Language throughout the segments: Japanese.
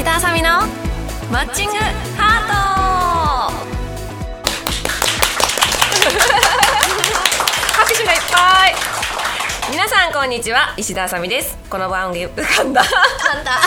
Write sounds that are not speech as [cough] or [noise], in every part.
石田あさみのマッチングハート。拍手がいっぱい。皆さんこんにちは石田あさみです。この番組噛んだ。なんだ。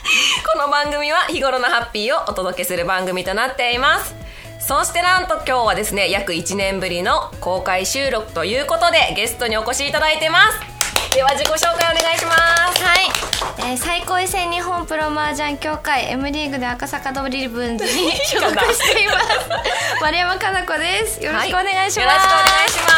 [laughs] この番組は日頃のハッピーをお届けする番組となっています。そしてなんと今日はですね約1年ぶりの公開収録ということでゲストにお越しいただいてますでは自己紹介お願いします。はい、えー、最高位戦日本プロ麻雀協会 M リーグで赤坂ドリブンズに所属しています。[laughs] 丸山かな子です。よろしくお願いします、はい、よろしくお願いしま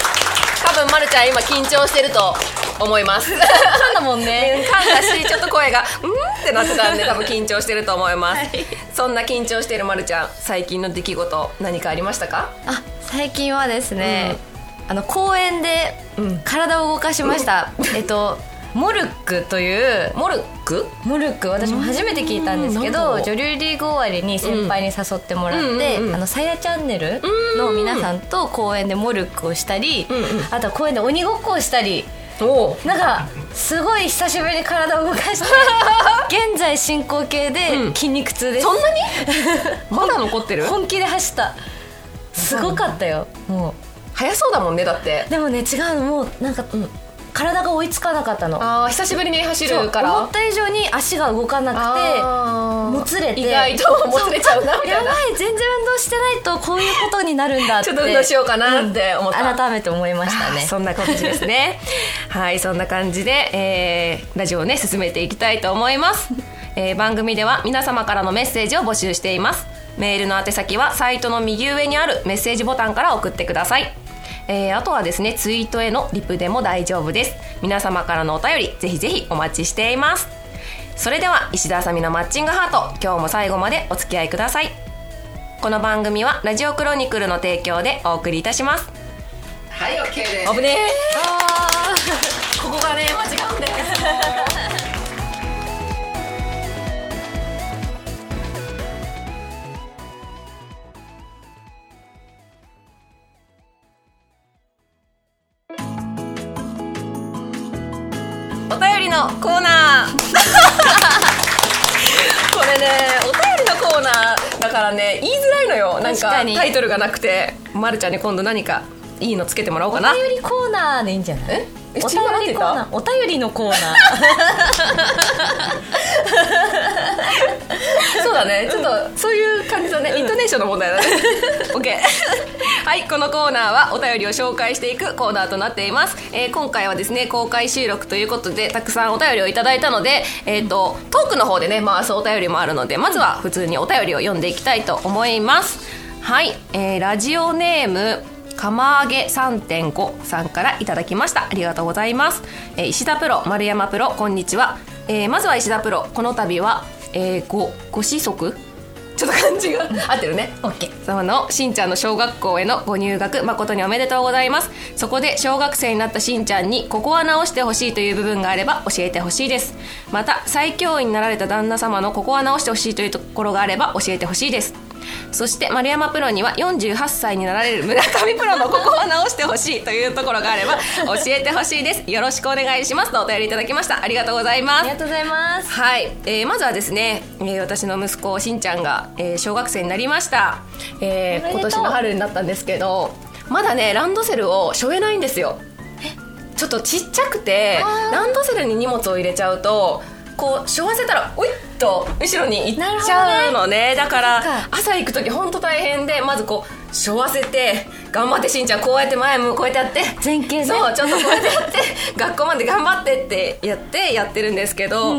す。多分まるちゃん今緊張してると思います。噛んだもんね。[laughs] 噛んだしちょっと声が「うん?」ってなってたんで多分緊張してると思います、はい。そんな緊張してるまるちゃん最近の出来事何かありましたか？あ最近はですね、あの公園で体を動かしました、えっとモルックというモルク？モルック？私も初めて聞いたんですけど女流リーグ終わりに先輩に誘ってもらって、うんうんうんあのさやチャンネルの皆さんと公園でモルックをしたり、んうんあとは公園で鬼ごっこをしたりなんかすごい久しぶりに体を動かして [laughs] 現在進行形でうん。筋肉痛です、そんなに？[laughs] まだ残ってる？本気で走った。すごかったよ。も早そうだもんねだって。うでもね違うの。もうなんか、体が追いつかなかったの。あー久しぶりに走るから。思った以上に足が動かなくてもつれて。意外ともつれちゃうなみたいな。やばい全然運動してないとこういうことになるんだって。ちょっと運動しようかなって思った、改めて思いましたね。そんな感じですね。[laughs] はいそんな感じで、えーラジオをね進めていきたいと思います、えー番組では皆様からのメッセージを募集しています。メールの宛先はサイトの右上にあるメッセージボタンから送ってくださいえーあとはですねツイートへのリプでも大丈夫です。皆様からのお便りぜひぜひお待ちしています。それでは石田あさみのマッチングハート今日も最後までお付き合いください。この番組はラジオクロニクルの提供でお送りいたします。はい OK です。危ねあえ [laughs] ここがね間違うんだよからね言いづらいのよ。なんかタイトルがなくて。まるちゃんに今度何かいいのつけてもらおうかな。お便りコーナーでいいんじゃない？え？お便りコーナー。お便りのコーナー。[laughs] そうだね。ちょっとそういう感じだね。イントネーションの問題だね。[laughs] OK はいこのコーナーはお便りを紹介していくコーナーとなっています、えー今回はですね公開収録ということでたくさんお便りをいただいたので、えー、とトークの方でね回すお便りもあるのでまずは普通にお便りを読んでいきたいと思います。はい、えーラジオネーム釜揚げ3.5さんからいただきました。ありがとうございます、えー石田プロ丸山プロこんにちは、えーまずは石田プロこの度は、えーごご子息ちょっと漢字が合ってるね。OK 様のしんちゃんの小学校へのご入学誠におめでとうございます。そこで小学生になったしんちゃんにここは直してほしいという部分があれば教えてほしいです。また最強位になられた旦那様のここは直してほしいというところがあれば教えてほしいですそして丸山プロには48歳になられる村上プロのここは直してほしいというところがあれば [laughs] 教えてほしいです。よろしくお願いします。とお便りいただきました。ありがとうございます。ありがとうございます。はい、えーまずはですね、えー私の息子しんちゃんが、えー小学生になりました、えー今年の春になったんですけどまだねランドセルを背負えないんですよ。ちょっとちっちゃくてランドセルに荷物を入れちゃうとこうしょわせたらおいっと後ろに行っちゃうのねだから朝行く時本当大変でまずこう背負わせて頑張ってしんちゃんこうやって前向こうやってやって。前傾ね。そうちょっとこうやってやって [laughs] 学校まで頑張ってってやってやってるんですけど、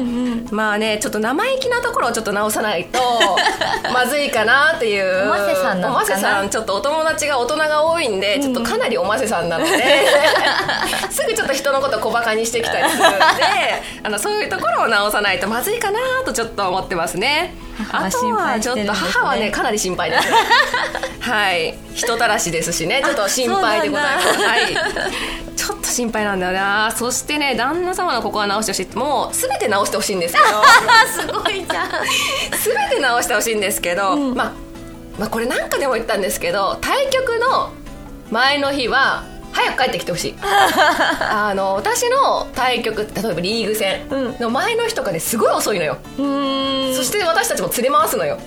まあねちょっと生意気なところをちょっと直さないと [laughs] まずいかなっていう。おませさんなのかなおませさんちょっとお友達が大人が多いんでちょっとかなりおませさんなので、[laughs] すぐちょっと人のこと小バカにしてきたりするんであのそういうところを直さないとまずいかなとちょっと思ってますね。あとはちょっと母はねかなり心配です。はい人たらしですしね。ちょっと心配でございます。はい。ちょっと心配なんだよな。そしてね旦那様のここは直してほしい。もう全て直してほしいんですけど。あ [laughs] すごいじゃん。全て直してほしいんですけど、まあ、まあこれなんかでも言ったんですけど対局の前の日は早く帰ってきてほしい。[laughs] あの私の対局例えばリーグ戦の前の日とかですごい遅いのよ、うん。そして私たちも連れ回すのよ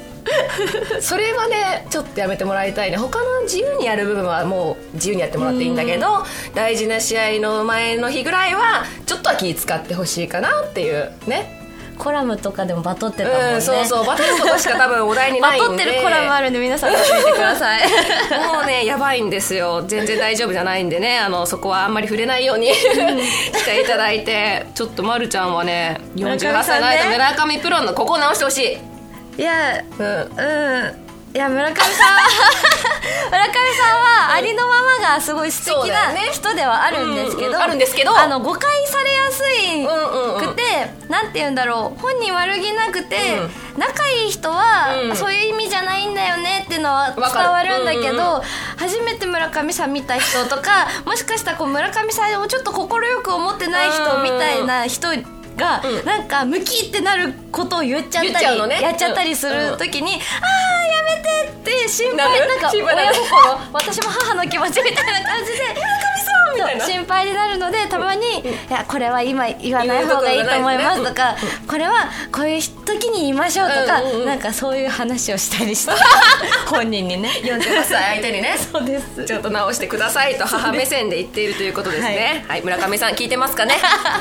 それはねちょっとやめてもらいたいね。他の自由にやる部分はもう自由にやってもらっていいんだけど大事な試合の前の日ぐらいはちょっとは気使ってほしいかなっていうね。コラムとかでもバトってたもんね、うんそうそう。バトることしか多分お題にバないんで。トってるコラムあるんで皆さん見てください。[laughs] もうねやばいんですよ。全然大丈夫じゃないんでね。あのそこはあんまり触れないようにしていただいて。ちょっとまるちゃんはね村上48さんね。歳の間村上プロのここを直してほしい、いやうん、うん。いや村上さん村上さんはありのままがすごい素敵な人ではあるんですけど、うんうんあるんですけど。あの誤解されやすいうんうん。うんくて、なんて言うんだろう本人悪気なくて、う仲いい人は、うん。そういう意味じゃないんだよねっていうのは伝わかる。わるんだけど、うんうん初めて村上さん見た人とかもしかしたらこう村上さんをちょっと快く思ってない人みたいな人が、うん。なんかムキってなることを言っちゃったり言っね。やっちゃったりする時に、ああやめてって心配。なんか親心。私も母の気持ちみたいな感じで。村上さんみたいな。そう心配になるのでたまに「いやこれは今言わない方がいいと思います」とか「これはこういう時に言いましょう」とかうんうんうん。なんかそういう話をしたりして。[laughs] 本人にね [laughs] 48歳相手にね。そうです。ちょっと直してくださいと母目線で言っているということですね。はい、村上さん聞いてますかね。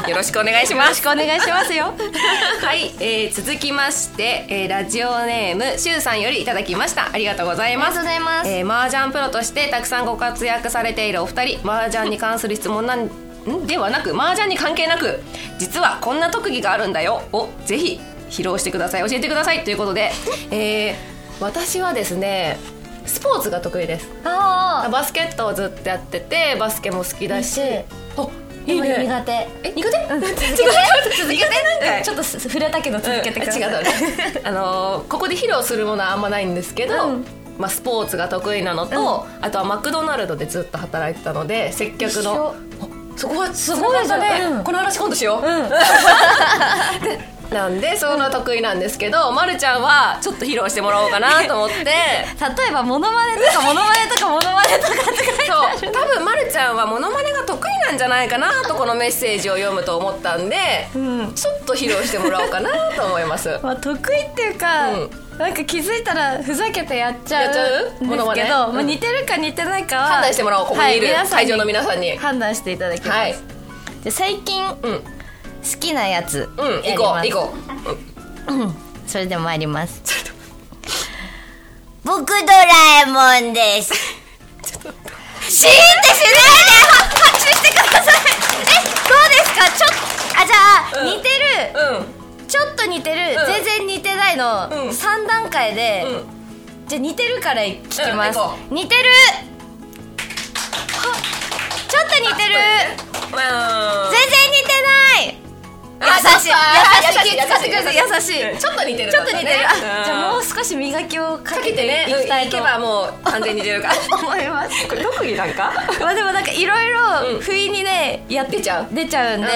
よろしくお願いしよろしますくお願いしますよ。[laughs] はい、えー続きまして、えーラジオネームしゅうさんよりいただきました。ありがとうございます。ありがとうございます。えー、麻雀プロとしてたくさんご活躍されているお二人麻雀に関する質問なんん？ではなく麻雀に関係なく実はこんな特技があるんだよ。をぜひ披露してください。教えてください。ということで、えー私はですねスポーツが得意です。あバスケットをずっとやっててバスケも好きだしあいいね。苦手。え苦手、続けて。続けてなんかちょっと触れたけど続けてください、うん違うね [laughs] あのーここで披露するものはあんまないんですけど、うん。まあ、スポーツが得意なのと、あとはマクドナルドでずっと働いてたので接客のあそこはすごいじゃんね、うん。この話今度しよう、うん [laughs] [laughs] なんでそういうのは得意なんですけど、まるちゃんはちょっと披露してもらおうかなと思って。[laughs] 例えばモノマネとかモノマネとかモノマネとかって書いて多分まるちゃんはモノマネが得意なんじゃないかなとこのメッセージを読むと思ったんで、ん。ちょっと披露してもらおうかなと思います。[laughs] まあ、得意っていうか、なんか気づいたらふざけてやっちゃううんですけど、まあ、う？ん似てるか似てないかは判断してもらおうここにいるはい会場の皆さんに判断していただきます、はい。で最近好うんきなやつうん行こう行こう。ん。それでも参ります。僕ドラえもんです。[laughs] シーンってしないで拍手してください。えどうですか？ちょっあじゃあ、うん。似てる。ううん。ちょっと似てる、うん。全然似てないの、うん。3段階で、うん。じゃあ似てるから聞きます、似てる。はちょっと似てる。まあ全然似てないしい。優しい。優しい。ちょっと似てるちょっと似てる、あじゃあもうう少し磨きをかかけてねいけばもう完全に似てる。から思います。これ特技なんか？まあでもなんかいろいろうん不意にねやって出ちゃう出ちゃう。ん。で、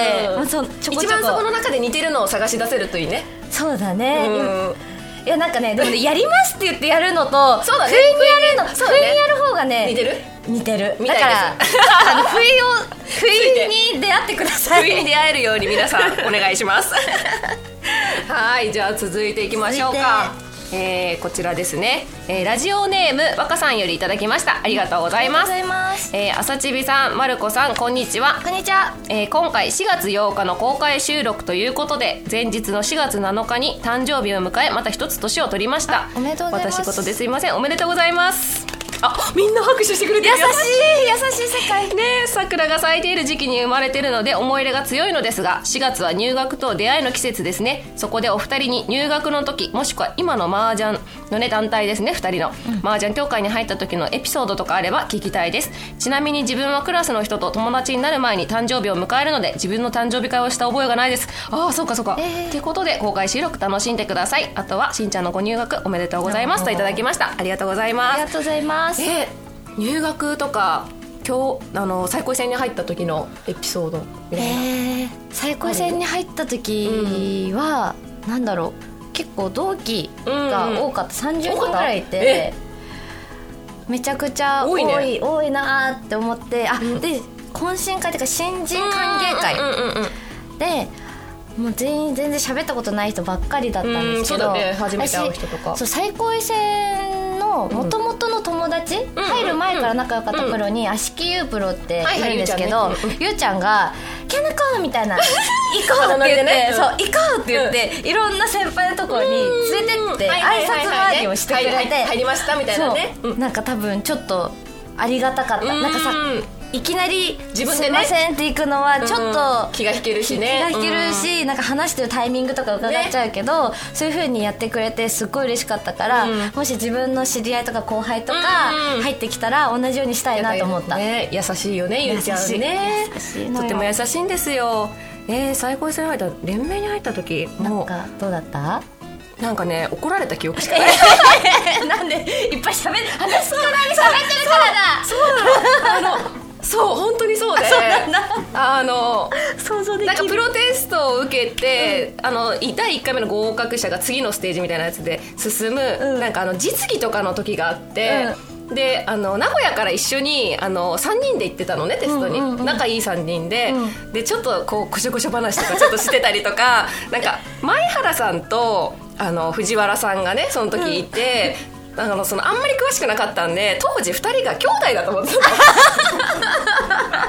一番そここの中で似てるのを探し出せるといいね。そうだね、うんいやなんかねでもねやりますって言ってやるのとそうだね。不意にやるのそうだね。不意にやる方がね似てる？似てる。だから [laughs] あの不意を不意に出会ってください。不意に出会えるように皆さんお願いします。[laughs] はいじゃあ続いていきましょうかえーこちらですね、えーラジオネーム若さんよりいただきました。ありがとうございます。あえー、朝ちびさんまるこさんこんにちは。こんにちは。えー今回4月8日の公開収録ということで前日の4月7日に誕生日を迎えまた一つ年を取りました。おめでとうございます。私事ですいません。おめでとうございますあみんな拍手してくれてる。優しい優しい世界。ねえ桜が咲いている時期に生まれてるので思い入れが強いのですが4月は入学と出会いの季節ですね。そこでお二人に入学の時もしくは今の麻雀のね団体ですね二人の、麻雀協会に入った時のエピソードとかあれば聞きたいです。ちなみに自分はクラスの人と友達になる前に誕生日を迎えるので自分の誕生日会をした覚えがないです。ああそうかそうか、えー。ということで公開収録楽しんでください。あとはしんちゃんのご入学おめでとうございますといただきました。ありがとうございます。ありがとうございますえ入学とか今日あの最高戦に入った時のエピソードみたいな、えー、最高戦に入った時は、なんだろう。結構同期が多かった、30人ぐらいいて、めちゃくちゃ多い多いね。多いなーって思ってあ、で懇親会っていうか新人歓迎会。うんうんうんでもう全員全然喋ったことない人ばっかりだったんですけど、うんそうだね。初めて会う人とか。私そう最高位戦のもともとの友達、入る前から仲良かったプロに足木優プロっているんですけど、ゆうちゃんが「キャナコ!」みたいな「[laughs] 行こう!」って言って、そう「行こう!」って言って、いろんな先輩のところに連れてって挨拶回りをしてくれて、入りましたみたいなね。なんか多分ちょっとありがたかった、うん。なんかさいきなり「自分ですねいません」って行くのはちょっと、気が引けるしね。気が引けるし、なんか話してるタイミングとか伺っちゃうけど、そういう風にやってくれてすっごい嬉しかったから、もし自分の知り合いとか後輩とかうん。入ってきたら同じようにしたいなと思った、ね優しいよねゆうちゃんね。優しいのよ。とっても優しいんですよ。えー、最高位戦に入った連盟に入った時もなんかどうだった？うなんかね怒られた記憶しかない。なんで？いっぱい喋る話すから喋ってるからだ。あのそう本当にそうで。あの想像でなんかプロテストを受けて、あのい第1回目の合格者が次のステージみたいなやつで進む、うん。なんかあの実技とかの時があって、であの名古屋から一緒にあの3人で行ってたのねテストに、うん。うんうん仲いい3人で、うでちょっとこうこしょこしょ話とかちょっとしてたりとかなんか前原さんとあの藤原さんがねその時いて。あのそのあんまり詳しくなかったんで当時2人が兄弟だと思ってた。[laughs]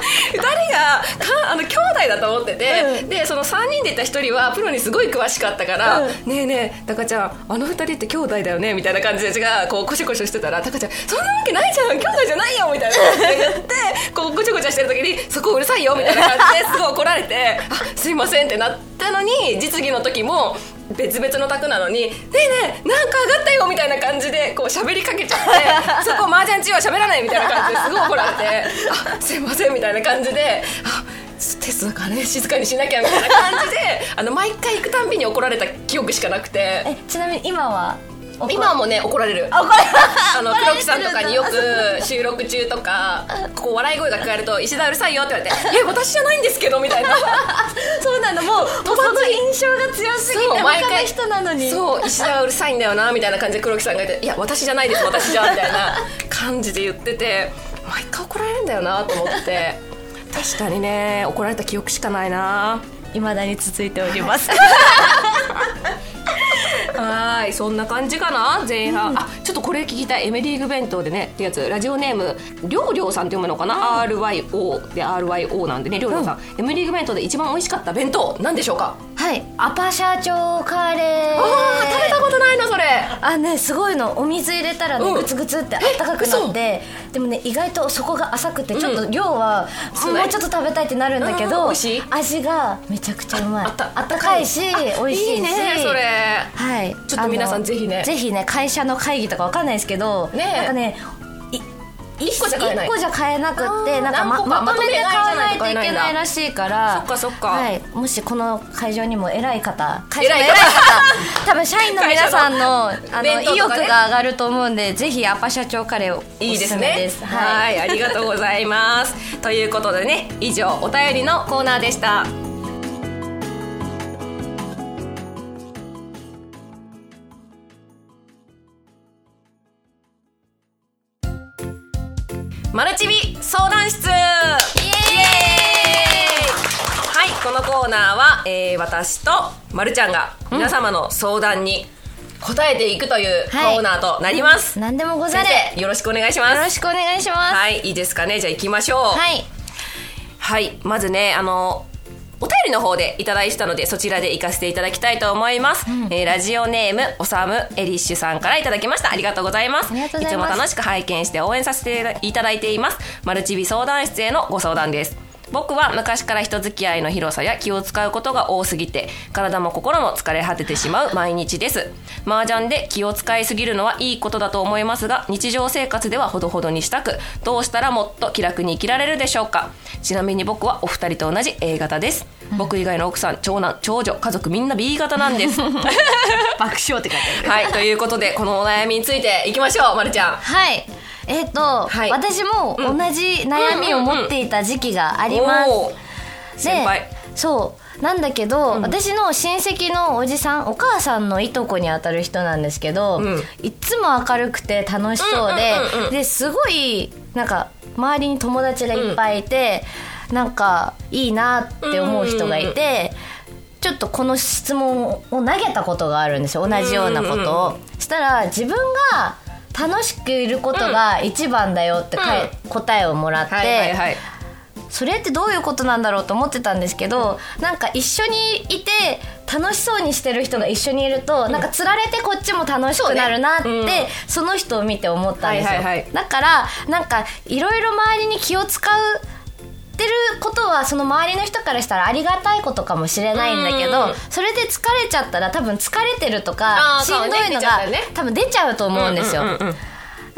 の2人がかあの兄弟だと思ってて、でその3人でいた1人はプロにすごい詳しかったから「ねえねえタカちゃんあの2人って兄弟だよね」みたいな感じでがこうコシコシしてたらタカちゃん「そんなわけないじゃん兄弟じゃないよ」みたいな。言ってこうごちゃごちゃしてる時に「そこうるさいよ」みたいな感じですごい怒られて「あすいません」ってなったのに実技の時も別々の卓なのに「ねえねえなんか上がったよ」みたいな感じでこう喋りかけちゃって「[laughs] そこ麻雀中は喋らない」みたいな感じですごい怒られて「あすいません」みたいな感じで「あテストだからね静かにしなきゃ」みたいな感じであの毎回行くたんびに怒られた記憶しかなくて。えちなみに今は今もね怒られる。あ怒られ [laughs] あの黒木さんとかによく収録中とか [laughs] ここ笑い声が聞かれると「石田うるさいよ」って言われて「[laughs] いや私じゃないんですけど」みたいな。そうなの。もうその印象が強すぎて毎回人なのに。そう石田はうるさいんだよなみたいな感じで黒木さんが言って「いや私じゃないです私じゃ」みたいな感じで言ってて毎回怒られるんだよなと思って。確かにね怒られた記憶しかないな。未だに続いております。はーいそんな感じかな前半、あちょっとこれ聞きたい。M リーグ弁当でねってやつ。ラジオネームりょうりょうさんって読むのかな、RYO で RYO なんでねりょうりょうさん、M リーグ弁当で一番美味しかった弁当何でしょうか？はい。アパ社長カレー。あー食べたことないのそれ。あねすごいの。お水入れたらね、うん。グツグツってあったかくなって。でもね意外と底が浅くてちょっと量は、そうもうちょっと食べたいってなるんだけうんど美味しい？味がめちゃくちゃうまい。あった。あったかい。し美味しいし。いいねそれ。はい。ちょっと皆さんあのぜひね。ぜひね会社の会議とかわかんないですけどねなんかねい一個じゃ買えな個じゃ買えなくってなんかままとめて買わないといけないらしいから。そっかそっか。はい、もしこの会場にも偉い方会社の偉い方。方多分社員の皆さんのあの、弁当意欲が上がると思うんでぜひアパ社長カレーをおいいですね。ですはいありがとうございます。ということでね以上お便りのコーナーでしたマルチビ相談室。イエーイ。はいこのコーナーは、えー私とまるちゃんが皆様の相談に答えていくというコはい。ーナーとなります、何でもござ先れ生よろしくお願いします。よろしくお願いします。はいいいですかね。じゃあ行きましょう。はい。はいまずねあのお便りの方でいただいたのでそちらで行かせていただきたいと思います、えーラジオネームおさむエリッシュさんからいただきました。ありがとうございます。いつも楽しく拝見して応援させていただいています。マルチビ相談室へのご相談です僕は昔から人付き合いの広さや気を使うことが多すぎて体も心も疲れ果ててしまう毎日です。麻雀で気を使いすぎるのはいいことだと思いますが日常生活ではほどほどにしたくどうしたらもっと気楽に生きられるでしょうか。ちなみに僕はお二人と同じ A 型です。僕以外の奥さん長男長女家族みんな B 型なんです。[laughs] 爆笑って書いてある。はいということでこのお悩みについていきましょうまるちゃん。はいえっ、と、はい。私も同じ悩みを持っていた時期があります、おー。先輩。そう。なんだけど、私の親戚のおじさんお母さんのいとこにあたる人なんですけど、うん。いつも明るくて楽しそうで、うんうんうんうん。ですごいなんか周りに友達がいっぱいいて、なんかいいなって思う人がいて、ちょっとこの質問を投げたことがあるんですよ。同じようなことを。したら自分が楽しくいることが一番だよってかえ答えをもらって、はいはいはい。それってどういうことなんだろうと思ってたんですけどなんか一緒にいて楽しそうにしてる人が一緒にいると、なんかつられてこっちも楽しくなるなってそうね。そ,、の人を見て思ったんですよ、だからなんかいろいろ周りに気を使うってることはその周りの人からしたらありがたいことかもしれないんだけど、うん。それで疲れちゃったら多分疲れてるとあかーしんどいのが、多分出ちゃうと思うんですよ、うんうんうんうん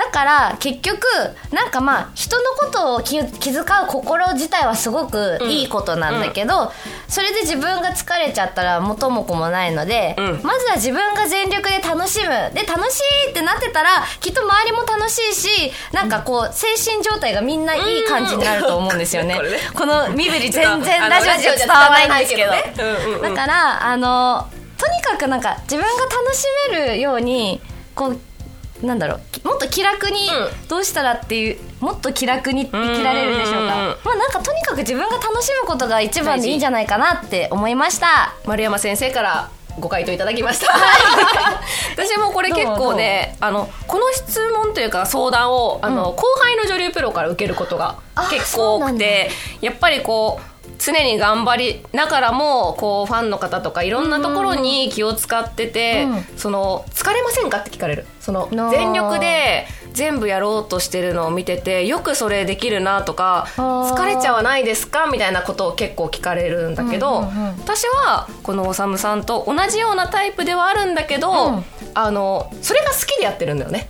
だから結局なんかまあ人のことを気気遣う心自体はすごくいいことなんだけど、それで自分が疲れちゃったら元も子もないので、うん。まずは自分が全力で楽しむ。で楽しいってなってたらきっと周りも楽しいしなんかこう精神状態がみんないい感じになると思うんですよね。[laughs] これね。この身振り全然 [laughs] ラジオじゃ伝わらないんですけど。ね。うんうんうんだからあのとにかくなんか自分が楽しめるようにこうなんだろうもっと気楽にうどうしたらっていうもっと気楽に生きられるでしょううんうんうんか。まあなんかとにかく自分が楽しむことが一番でいいんじゃないかなって思いました。丸山先生からご回答いただきました。[laughs] 私もこれ結構ねあのこの質問というか相談をあの、後輩の女流プロから受けることがあ結構多くてやっぱりこう常に頑張りながらもこうファンの方とかいろんなところに気を使ってて、うん。その疲れませんかって聞かれる。その全力で全部やろうとしてるのを見ててよくそれできるなとか疲れちゃわないですかみたいなことを結構聞かれるんだけど、うんうんうん私はこのおさむさんと同じようなタイプではあるんだけど、うん。あのそれが好きでやってるんだよね。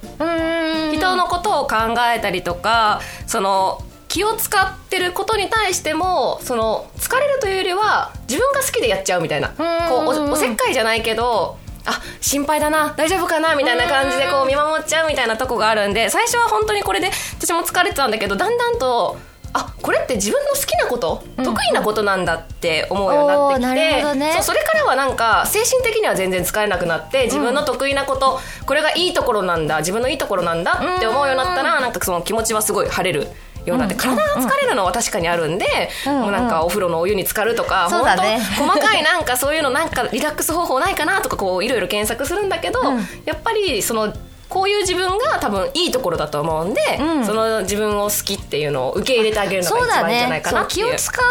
人のことを考えたりとかその気を使ってることに対してもその疲れるというよりは自分が好きでやっちゃうみたいな。こうおおせっかいじゃないけどあ心配だな大丈夫かなみたいな感じでこう見守っちゃうみたいなとこがあるんで最初は本当にこれで私も疲れてたんだけどだんだんとあこれって自分の好きなこと、得意なことなんだって思うようになってきてね。それからはなんか精神的には全然疲れなくなって自分の得意なこと、これがいいところなんだ自分のいいところなんだって思うようになったらなんかその気持ちはすごい晴れる。ようになって体が疲れるのは確かにあるんで、うんもうなんかお風呂のお湯に浸かるとか、そうだね。細かいなんかそういうのなんかリラックス方法ないかなとかこういろいろ検索するんだけど、やっぱりそのこういう自分が多分いいところだと思うんで、うん。その自分を好きっていうのを受け入れてあげるのがそうだ一番いいんじゃなねいかなっていう。そう気を使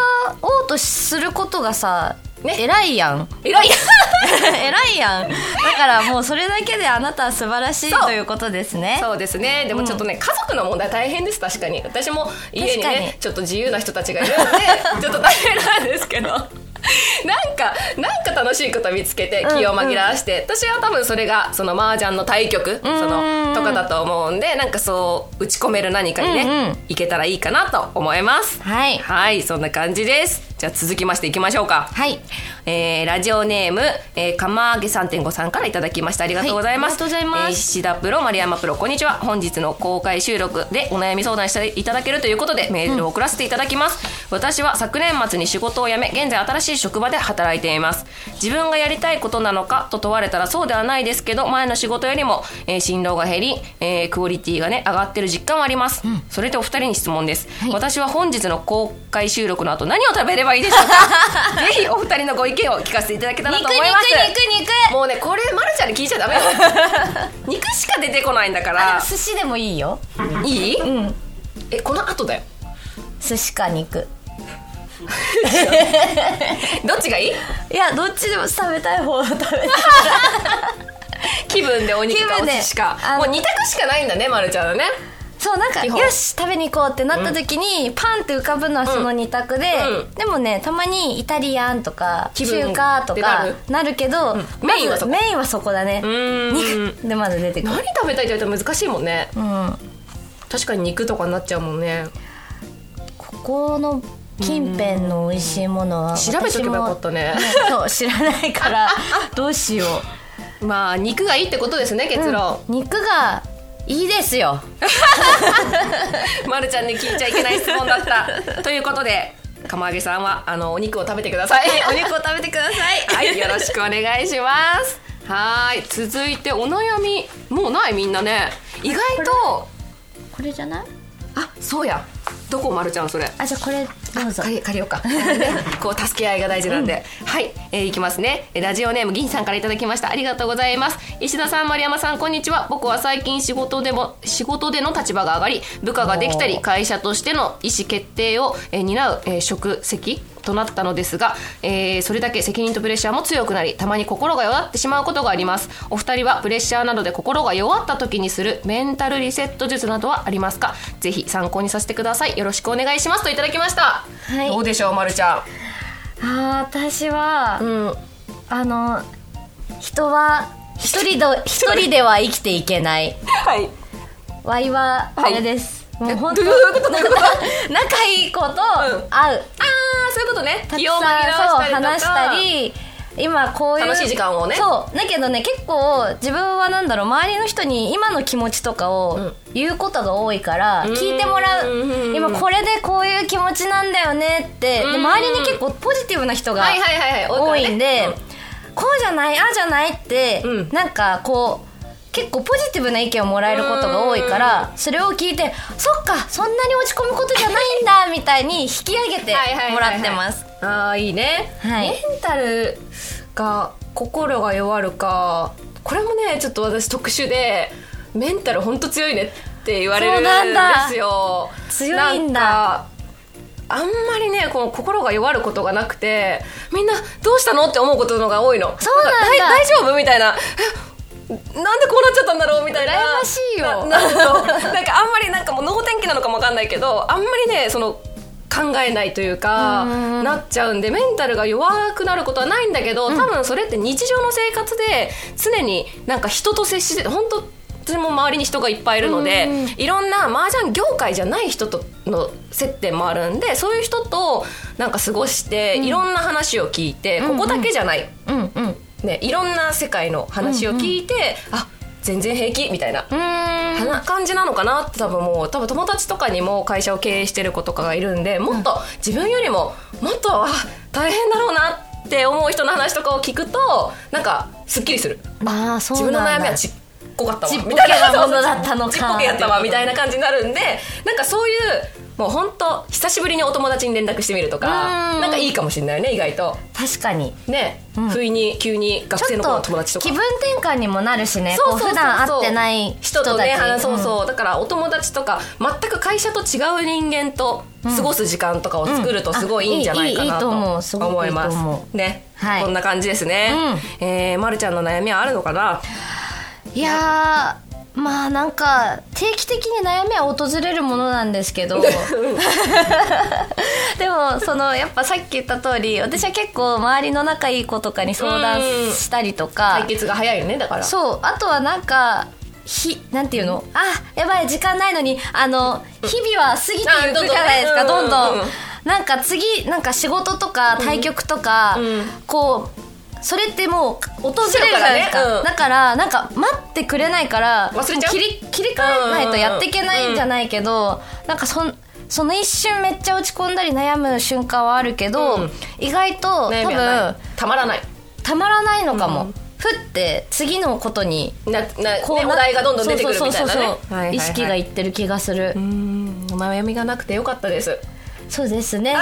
おうとすることがさ、ね。偉いやん。偉い [laughs] 偉いやん。だからもうそれだけであなたは素晴らしいということですね。そうですね。でもちょっとね、家族の問題大変です。確かに。私も家に確かに。ねちょっと自由な人たちがいるんで [laughs] ちょっと大変なんですけど。なんかなんか楽しいこと見つけて気を紛らわして、私は多分それがその麻雀の対局そのとかだと思うんでなんかそう打ち込める何かにね、うんうん。いけたらいいかなと思います。はい。はいそんな感じですじゃあ続きましていきましょうか。はい。えーラジオネーム、えー、かまあげ3.5さんからいただきました。ありがとうございます、はいありがとうございます。えー石田プロ丸山プロこんにちは。本日の公開収録でお悩み相談していただけるということでメールを送らせていただきます、私は昨年末に仕事を辞め現在新しい職場で働いています。自分がやりたいことなのかと問われたらそうではないですけど前の仕事よりも、えー辛労が減り、えークオリティがね上がってる実感はあります、それでお二人に質問です、私は本日の公開収録の後何を食べればいいでしょうか？[laughs] ぜひお二人のご意見を聞かせていただけたらと肉思います。肉肉肉もうねこれまるちゃんに聞いちゃダメよ。[laughs] 肉しか出てこないんだから。寿司でもいいよ。いい、うん。えこの後だよ。寿司か肉。[laughs] どっちがいい？いやどっちでも食べたい方を食べたい気分でお肉かお寿司か。もう2択しかないんだねまるちゃんはねそうなんかよし食べに行こうってなった時に、パンって浮かぶのはその2択で、うん。でもねたまにイタリアンとか中華とかなる。けど、メインはそこ。メインはそこだね。肉でまず出てくる。何食べたいって言われたら難しいもんね。うん。確かに肉とかになっちゃうもんね。ここの近辺の美味しいものは調べとけばよかったね。そう知らないからどうしよ [laughs] まあ肉がいいってことですね結う、論、肉がいいですよ。[laughs] まるちゃんに聞いちゃいけない質問だった。ということで釜揚げさんはあのお肉を食べてください。お肉を食べてください。はい [laughs] よろしくお願いします。はい。続いてお悩みもうないみんなね。意外とこれじゃない？あそうやどこまるちゃんそれ？あじゃあこれどうぞ。借りようか、ね、[laughs] こう助け合いが大事なんで、はい、えーいきますね。えーラジオネーム銀さんからいただきました。ありがとうございます。石田さん丸山さんこんにちは。僕は最近仕事でも仕事での立場が上がり部下ができたり会社としての意思決定を、えー担う、えー職責となったのですが、えーそれだけ責任とプレッシャーも強くなりたまに心が弱ってしまうことがあります。お二人はプレッシャーなどで心が弱った時にするメンタルリセット術などはありますか？ぜひ参考にさせてください。よろしくお願いします。といただきました。はい。どうでしょう、まるちゃあー私は、ん。うん。あの人は一人で一人では生きていけない。[laughs] はい。ワイはあはいれです、えもう本どういうこと当どういうこと仲いい子と会う、ああ、そういうことね。たくさんそ話したり今こういう楽しい時間をね。そう。だけどね結構自分はなんだろう周りの人に今の気持ちとかを言うことが多いから聞いてもらう。うん。今これでこういう気持ちなんだよねって。でうん。周りに結構ポジティブな人が。多いんで、うん。こうじゃないああじゃないって、うん。なんかこう結構ポジティブな意見をもらえることが多いからそれを聞いてそっかそんなに落ち込むことじゃないんだみたいに引き上げてもらってます。ああ、いいね。はいメンタルが、心が弱るか。これもね、ちょっと私特殊で、メンタルほんと強いねって言われるんだですよ。強いんだあんまりねこの心が弱ることがなくてみんなどうしたのって思うことのが多いのそうなんだか大大丈夫みたいなえなんでこうなっちゃったんだろうみたいな。羨ましいよ。ななんかあんまりなんかもう能天気なのかもわかんないけどあんまりねその考えないというかうん。なっちゃうんでメンタルが弱くなることはないんだけど多分それって日常の生活で常になんか人と接してて本当私も周りに人がいっぱいいるので、いろんな麻雀業界じゃない人との接点もあるんでそういう人となんか過ごして、いろんな話を聞いて、ここだけじゃない、うん。うんね、いろんな世界の話を聞いて、あ全然平気みたいな。感じなのかなって多分もう多分友達とかにも会社を経営してる子とかがいるんでもっと自分よりももっとあ大変だろうなって思う人の話とかを聞くとなんかすっきりする。まあそ自分の悩みはちっこかったわ。ちっぽけみたいな。なものだったのか。ちっぽけやったわみたいな感じになるんでなんかそういうもう本当久しぶりにお友達に連絡してみるとかうん。なんかいいかもしれないね意外と。確かに。ね、不意に急に学生の頃の友達とか。気分転換にもなるしね。そうそう普段会ってない人とね話そううん。そう、だからお友達とか全く会社と違う人間と過ごす時間とかを作るとすごいいいんじゃないかなと思います。ね、はい。こんな感じですね、えー、まるちゃんの悩みはあるのかな？いやーまあなんか定期的に悩みは訪れるものなんですけど。[laughs] でもそのやっぱさっき言った通り私は結構周りの仲いい子とかに相談したりとか。解決が早いよねだから。そうあとはなんかひなんていうの？あやばい時間ないのにあの日々は過ぎていくじゃないですかどんどん。なんか次なんか仕事とか対局とか、こうそれってもう訪れるじゃないですかねうん。だからなんか待ってくれないから忘れちゃう？切り切り替えないとやっていけないんじゃないけど、なんかそんその一瞬めっちゃ落ち込んだり悩む瞬間はあるけど、うん。意外と多分たまらない。たまらないのかも、ふって次のことになな、ね、こうお題がどんどん出てくるみたいな意識がいってる気がする、うん。お悩みがなくてよかったですそうですね。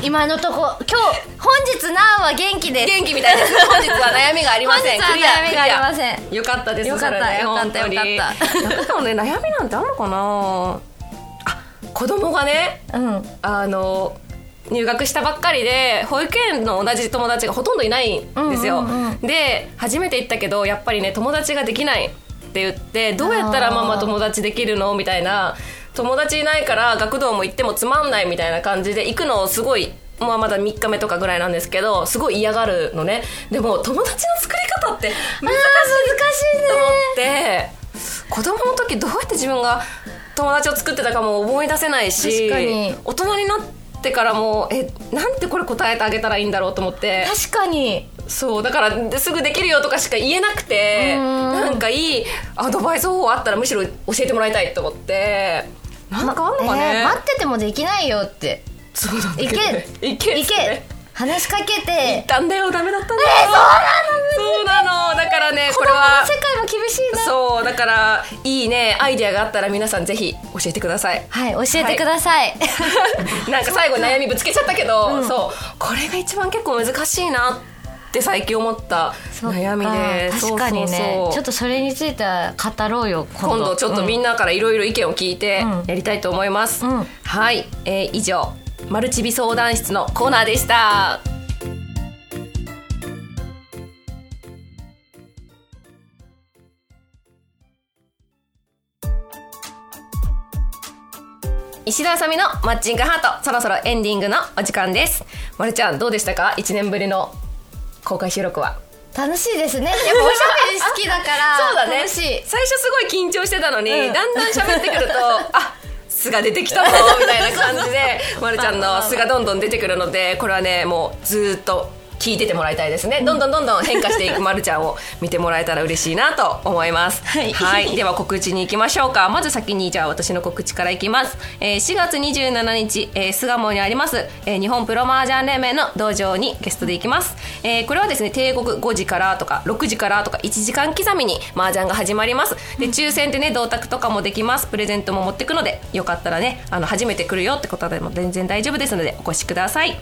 今のとこ今日本日なーは元気で。す元気みたいです。本日は悩みがありません。本日は悩みがありまん。せんよかったですよかったよかったよかった。でもね悩みなんてあるのかな。あ子供がねうん。あの入学したばっかりで保育園の同じ友達がほとんどいないんですよ、うんうんうんで初めて行ったけどやっぱりね友達ができないって言ってどうやったらママ友達できるの？みたいな友達いないから学童も行ってもつまんないみたいな感じで行くのをすごいまあ、まだ3日目とかぐらいなんですけどすごい嫌がるのね。でも友達の作り方って難しいと思って。子供の時どうやって自分が友達を作ってたかも思い出せないし大人になってからもえなんてこれ答えてあげたらいいんだろうと思って。確かに。そうだからですぐできるよとかしか言えなくてうん。なんかいいアドバイス方法あったらむしろ教えてもらいたいと思ってなんかあんのかね、えー待っててもできないよって。そうだいけ。どねけいけいけ。話しかけて。行ったんだよダメだったんだよそうなの。だからねこ子供のれは。世界も厳しいな。そうだからいいねアイデアがあったら皆さんぜひ教えてください。はい教えてください、[laughs] なんか最後悩みぶつけちゃったけど、そう。これが一番結構難しいなって最近思った悩みで。確かにね。ちょっとそれについては語ろうよ今度。ちょっとみんなからいろいろ意見を聞いてうん。やりたいと思います、うん。はい、えー以上マルチビ相談室のコーナーでした。石田あさみのマッチングハート。そろそろエンディングのお時間です。まるちゃんどうでしたか？1年ぶりの公開収録は。楽しいですね。[laughs] やっぱおしゃべり好きだからそうだね。楽しい。最初すごい緊張してたのに、うん。だんだん喋ってくると [laughs] あ素が出てきたぞみたいな感じで [laughs] まるちゃんの素がどんどん出てくるのでこれはねもうずーっと聞いててもらいたいですね。どんどんどんどん変化していくまるちゃんを見てもらえたら嬉しいなと思います。はい。では告知に行きましょうか。まず先にじゃあ私の告知からいきます、えー4月27日、えー巣鴨にあります、えー日本プロ麻雀連盟の道場にゲストで行きます、えーこれはですね帝国5時からとか6時からとか1時間刻みに麻雀が始まります。で抽選でね銅鐸とかもできます。プレゼントも持ってくのでよかったらねあの初めて来るよってことでも全然大丈夫ですのでお越しください。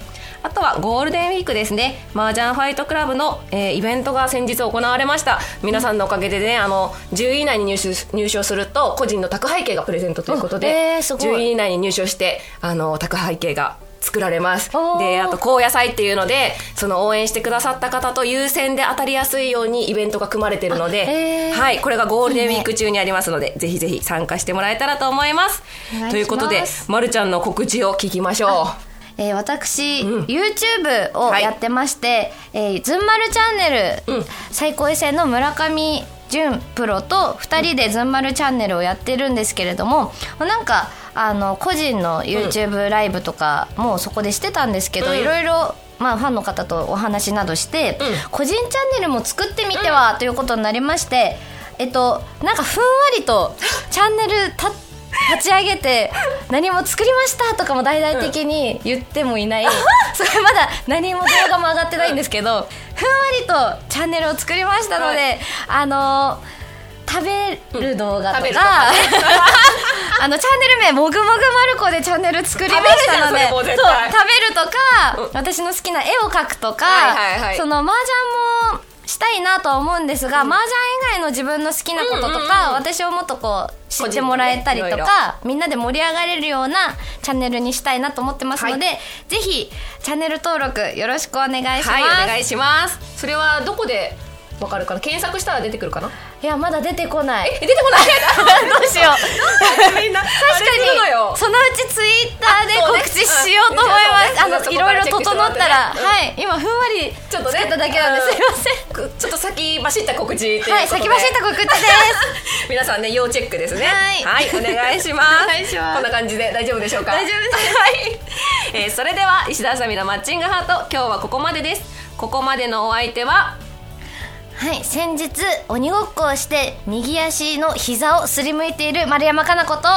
あとはゴールデンウィークですね麻雀ファイトクラブの、えーイベントが先日行われました。皆さんのおかげでねあの10位以内に入賞入賞すると個人の宅配券がプレゼントということで、おえーすごい。10位以内に入賞してあの宅配券が作られます。であと高野菜っていうのでその応援してくださった方と優先で当たりやすいようにイベントが組まれてるので、はい、これがゴールデンウィーク中にありますのでぜひぜひ参加してもらえたらと思います。ということで、ま、るちゃんの告知を聞きましょえー私、ん。YouTube をやってまして、えーズンマルチャンネル、うん。最高位戦の村上純プロと2人でズンマルチャンネルをやってるんですけれどもなんかあの個人の YouTube ライブとかもそこでしてたんですけど、うん。いろいろまあ、ファンの方とお話などして、うん。個人チャンネルも作ってみては、ということになりましてえっとなんかふんわりと [laughs] チャンネルた立ち上げて何も作りましたとかも大々的に言ってもいない、[laughs] それまだ何も動画も上がってないんですけどふんわりとチャンネルを作りましたので、はあの食べる動画とか,、食べるとかねあのチャンネル名「もぐもぐまる子」でチャンネル作りましたので食べるじゃんそれもう絶そう対食べるとか、私の好きな絵を描くとか、はいはいはい。その麻雀もしたいなとは思うんですが、麻雀以外の自分の好きなこととか、私をもっとこう知ってもらえたりとか、みんなで盛り上がれるようなチャンネルにしたいなと思ってますので、はぜひチャンネル登録よろしくお願いします。はいお願いします。それはどこでわかるかな？検索したら出てくるかな？いやまだ出てこない。え出てこない。[laughs] どうしよう。確かにそのうちツイッターで告知しよういろいろ整ったら、はい今ふんわりちょっとねただけなんです。いません。くちょっと先走った告知はい先走った告知です。[laughs] 皆さんね要チェックですね。はいお願いします。[laughs] お願いします。こんな感じで大丈夫でしょうか？大丈夫です。はい、えーそれでは石田あさみのマッチングハート今日はここまでです。ここまでのお相手ははい先日鬼ごっこをして右足の膝をすりむいている丸山加奈子と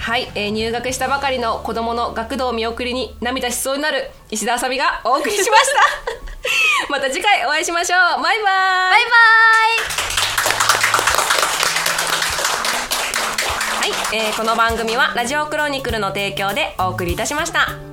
はい、えー入学したばかりの子供の学童見送りに涙しそうになる石田あさみがお送りしました。[laughs] また次回お会いしましょう。バイバイ。バイバイ。はい、えーこの番組はラジオクロニクルの提供でお送りいたしました